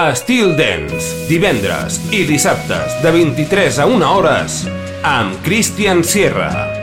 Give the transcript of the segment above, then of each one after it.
Estil Dance, divendres i dissabtes de 23 a 1 hores amb Christian Sierra.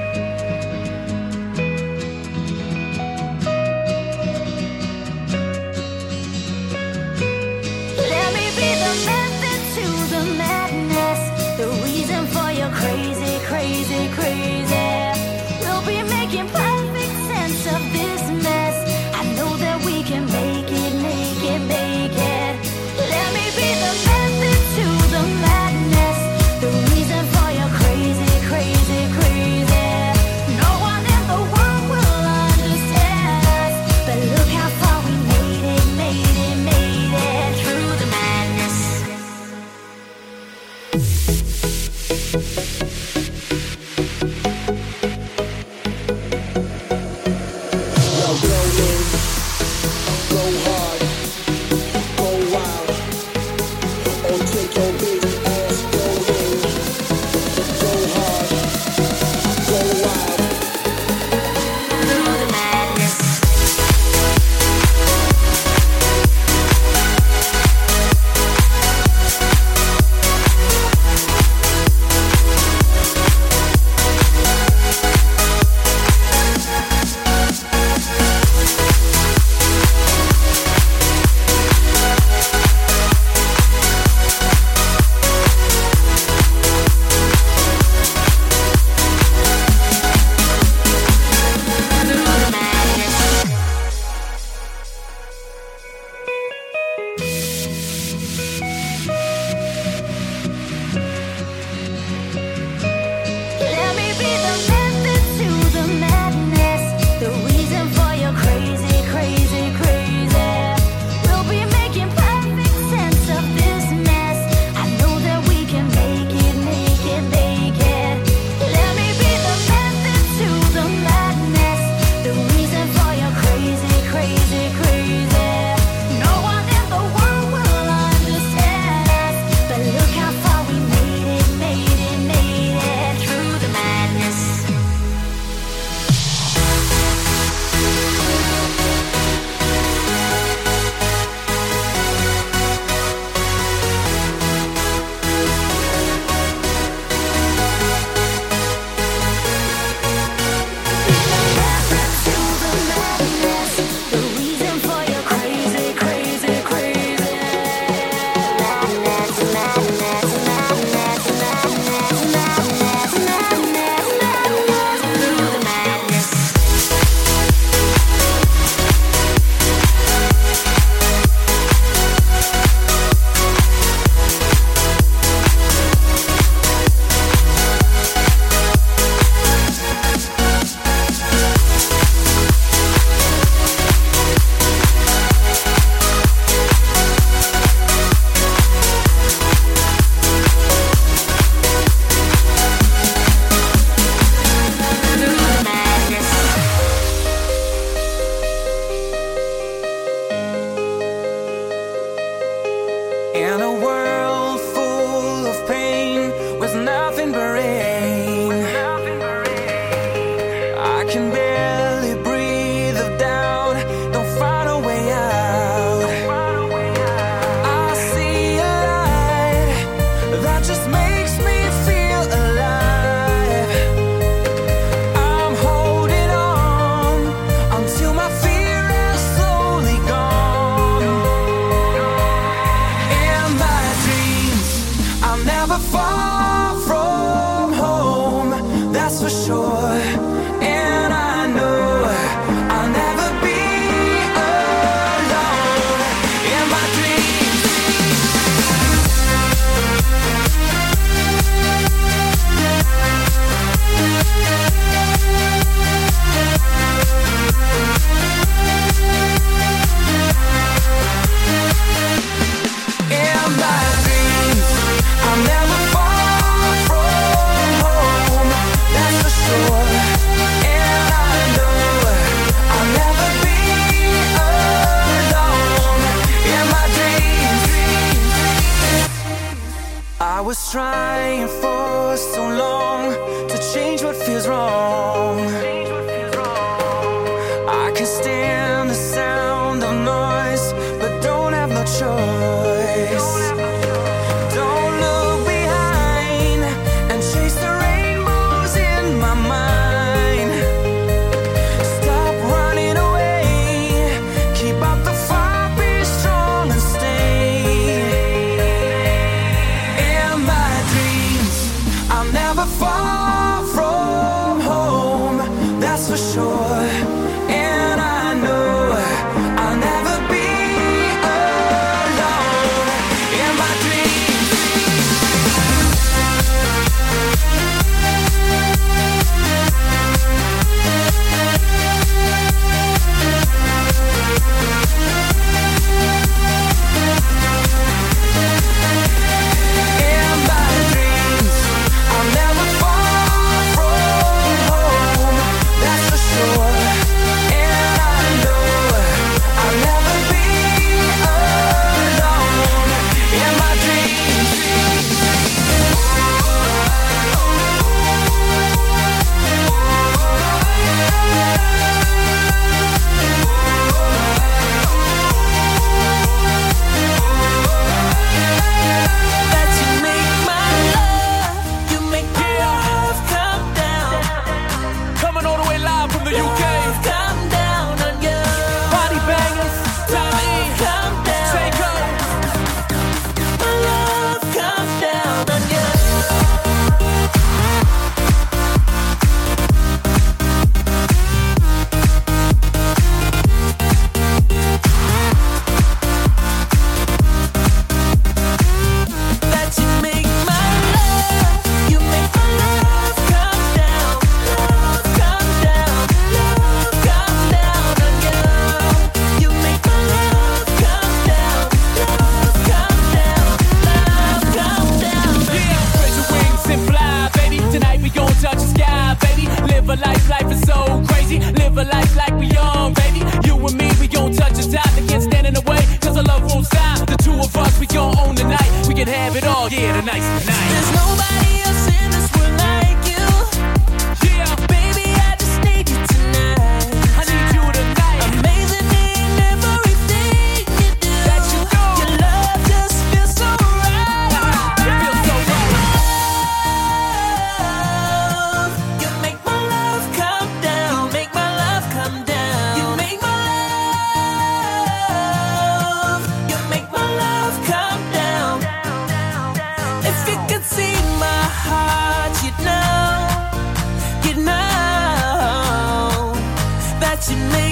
Till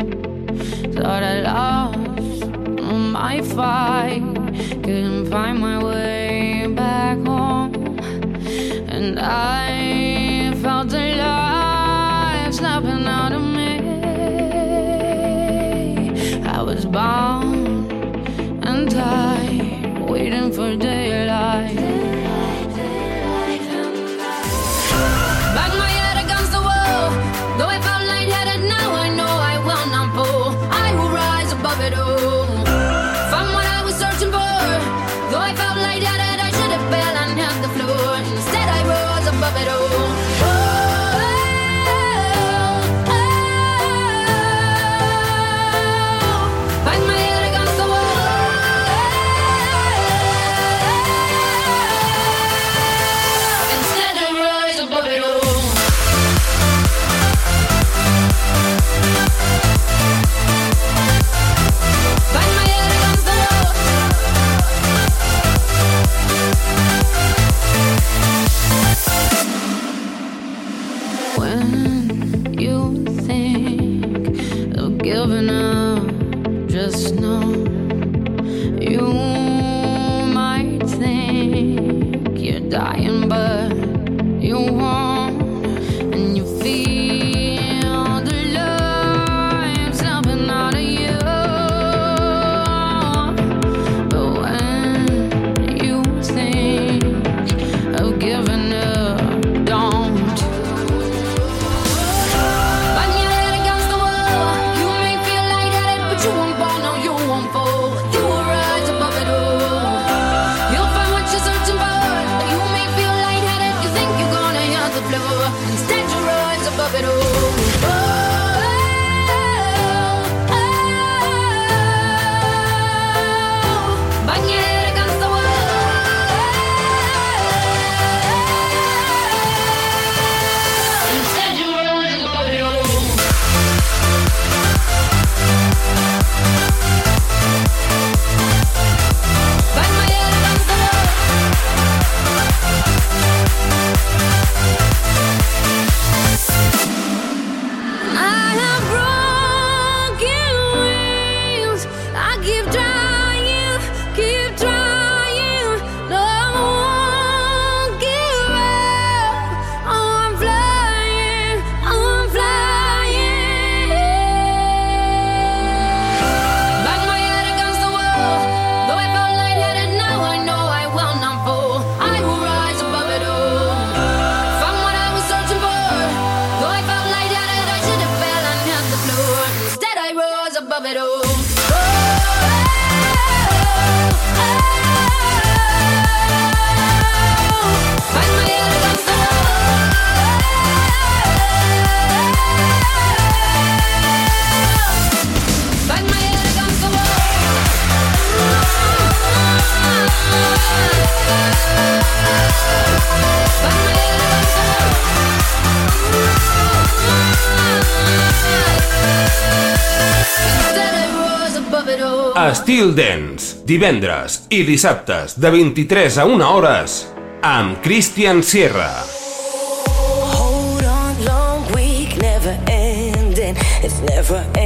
Thought I lost my fight, couldn't find my way back home, and I felt alive snapping out of me. I was bound and tied, waiting for day. Instead, you rise above it all. Till Dance, divendres i dissabtes de 23 a 1 hores amb Christian Sierra. Hold on long week never ending, it's never ending.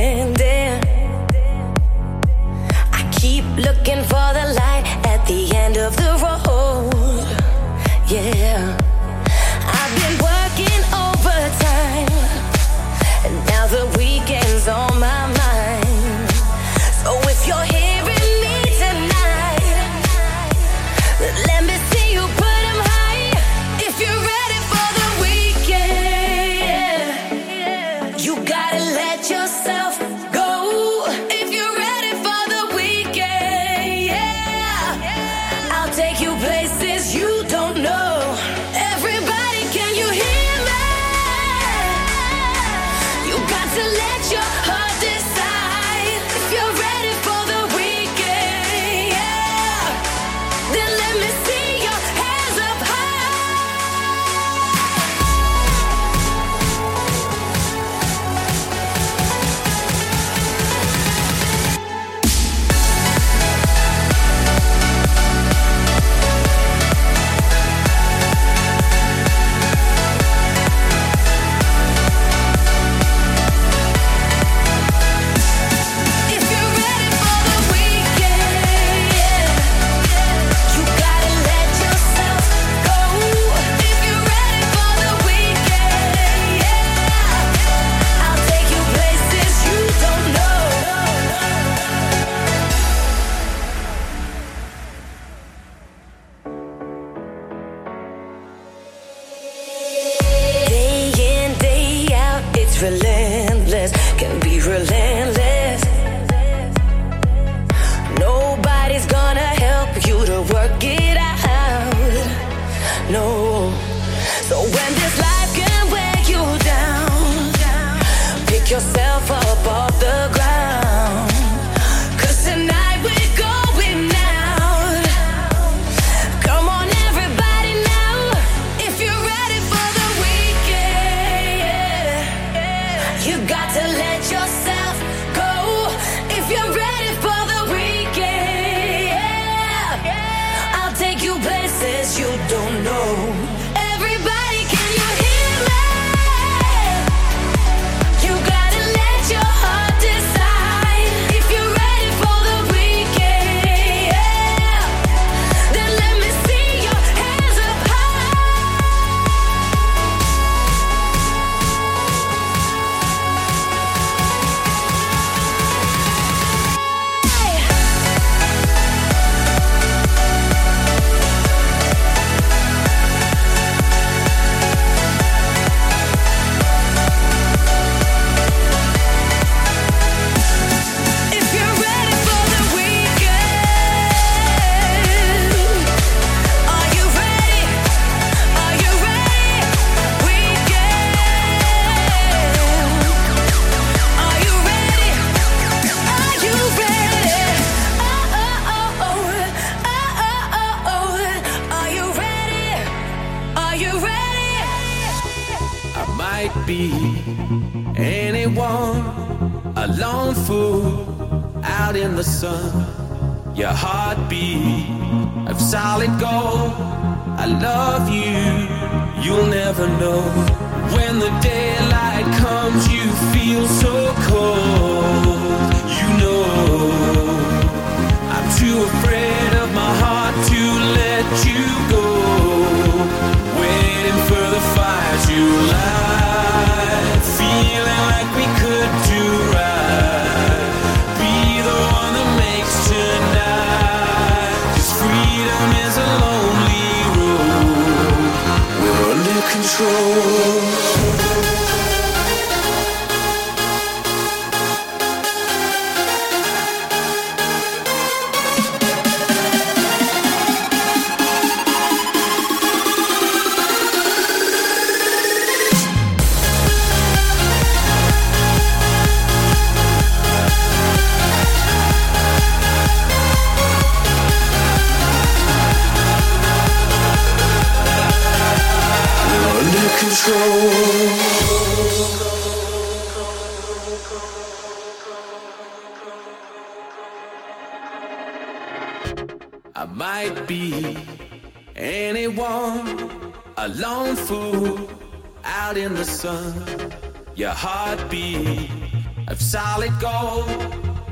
i let go.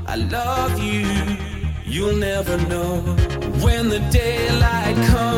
I love you, you'll never know when the daylight comes.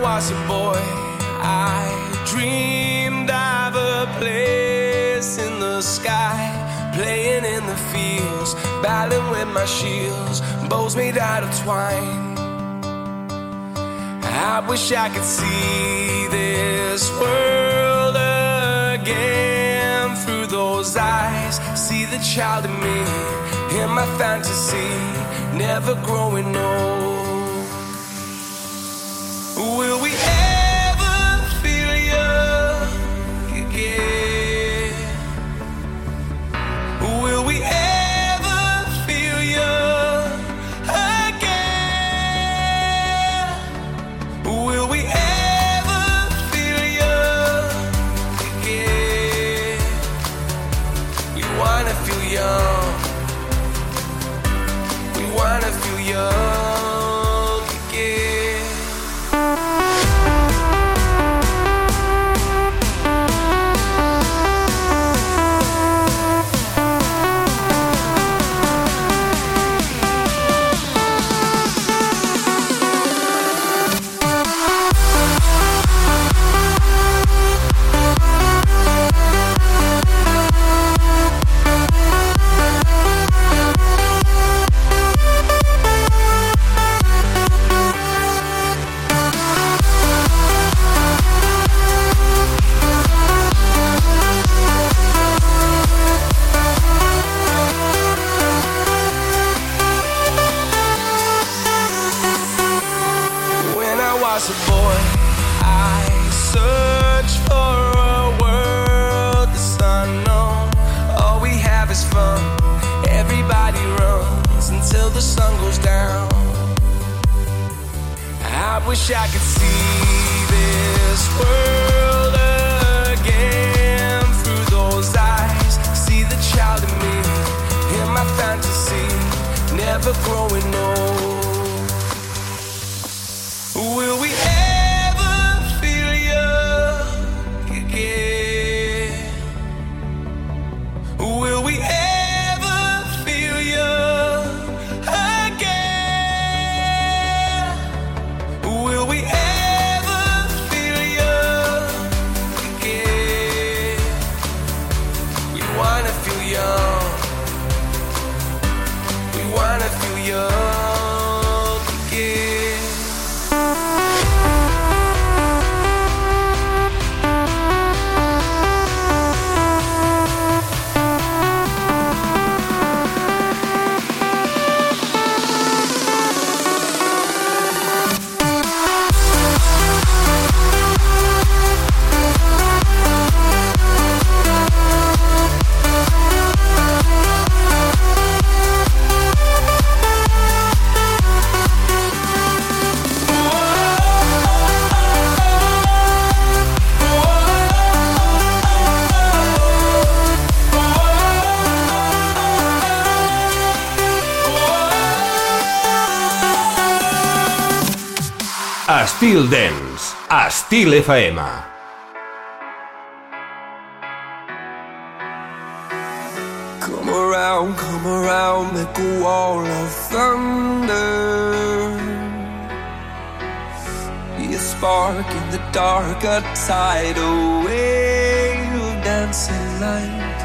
was a boy, I dreamed of a place in the sky, playing in the fields, battling with my shields, bows made out of twine. I wish I could see this world again through those eyes, see the child in me, in my fantasy, never growing old. Who will we is fun. Everybody runs until the sun goes down. I wish I could see this world again through those eyes. See the child in me, in my fantasy, never growing old. Styl FM. Come around, come around, make a wall of thunder. Be a spark in the dark, a tidal wave of dancing light.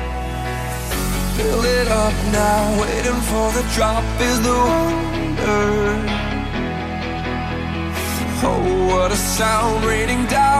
Fill it up now, waiting for the drop is the wonder. Oh, what a sound raining down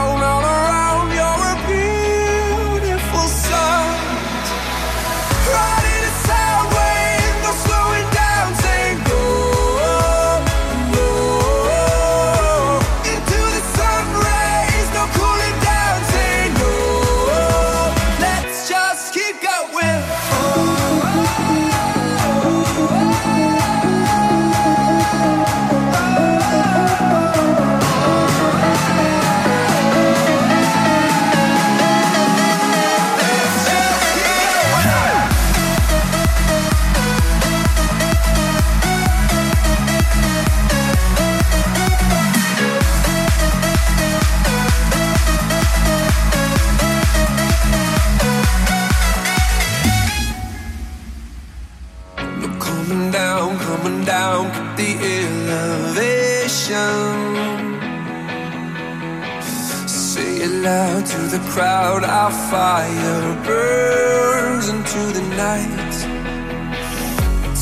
the crowd, our fire burns into the night.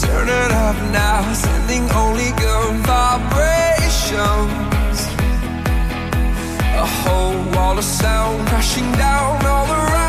Turn it up now, sending only good vibrations. A whole wall of sound crashing down all around.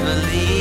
Stand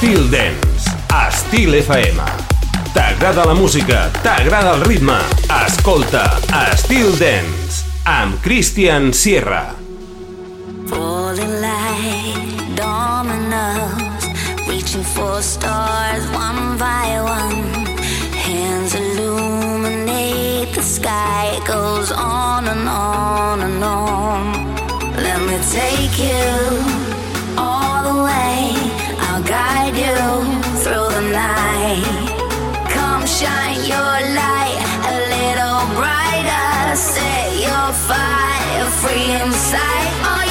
Estil Dance. Estil FM. T'agrada la música, t'agrada el ritme. Escolta Estil Dance amb Christian Sierra. Falling like dominoes, reaching for stars one by one. Hands illuminate the sky, it goes on and on and on. Let me take you I'll you through the night. Come shine your light a little brighter, set your fire free inside.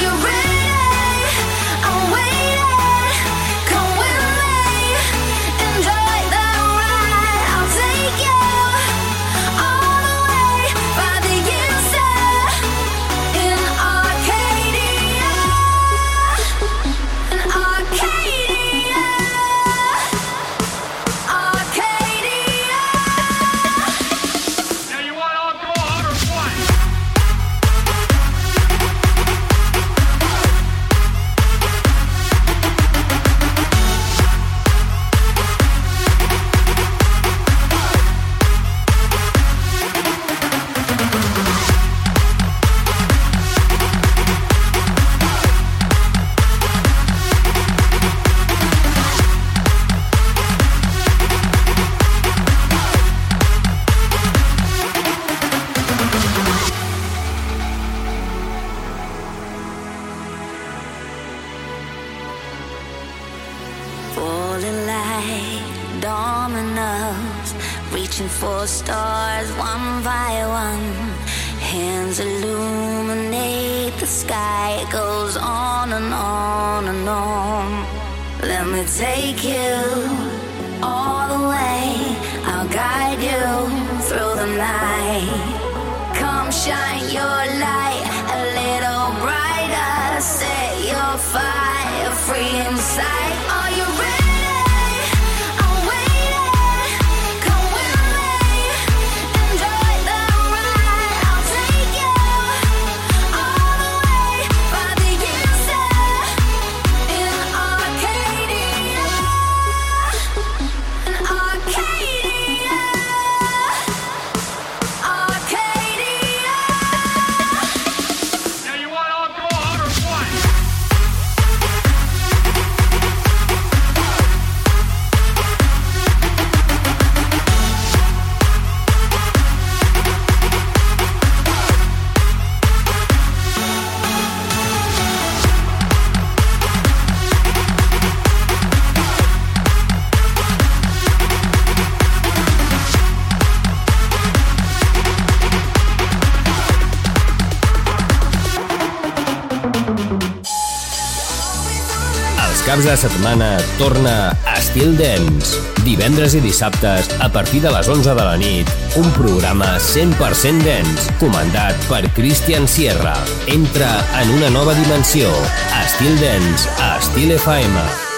Like dominoes, reaching for stars one by one. Hands illuminate the sky, it goes on and on and on. Let me take you all the way, I'll guide you through the night. Come shine your light a little brighter. Set your fire free inside. Caps de setmana torna Estil Dance. Divendres i dissabtes, a partir de les 11 de la nit, un programa 100% dance, comandat per Christian Sierra. Entra en una nova dimensió. Estil Dance, a Estil FM.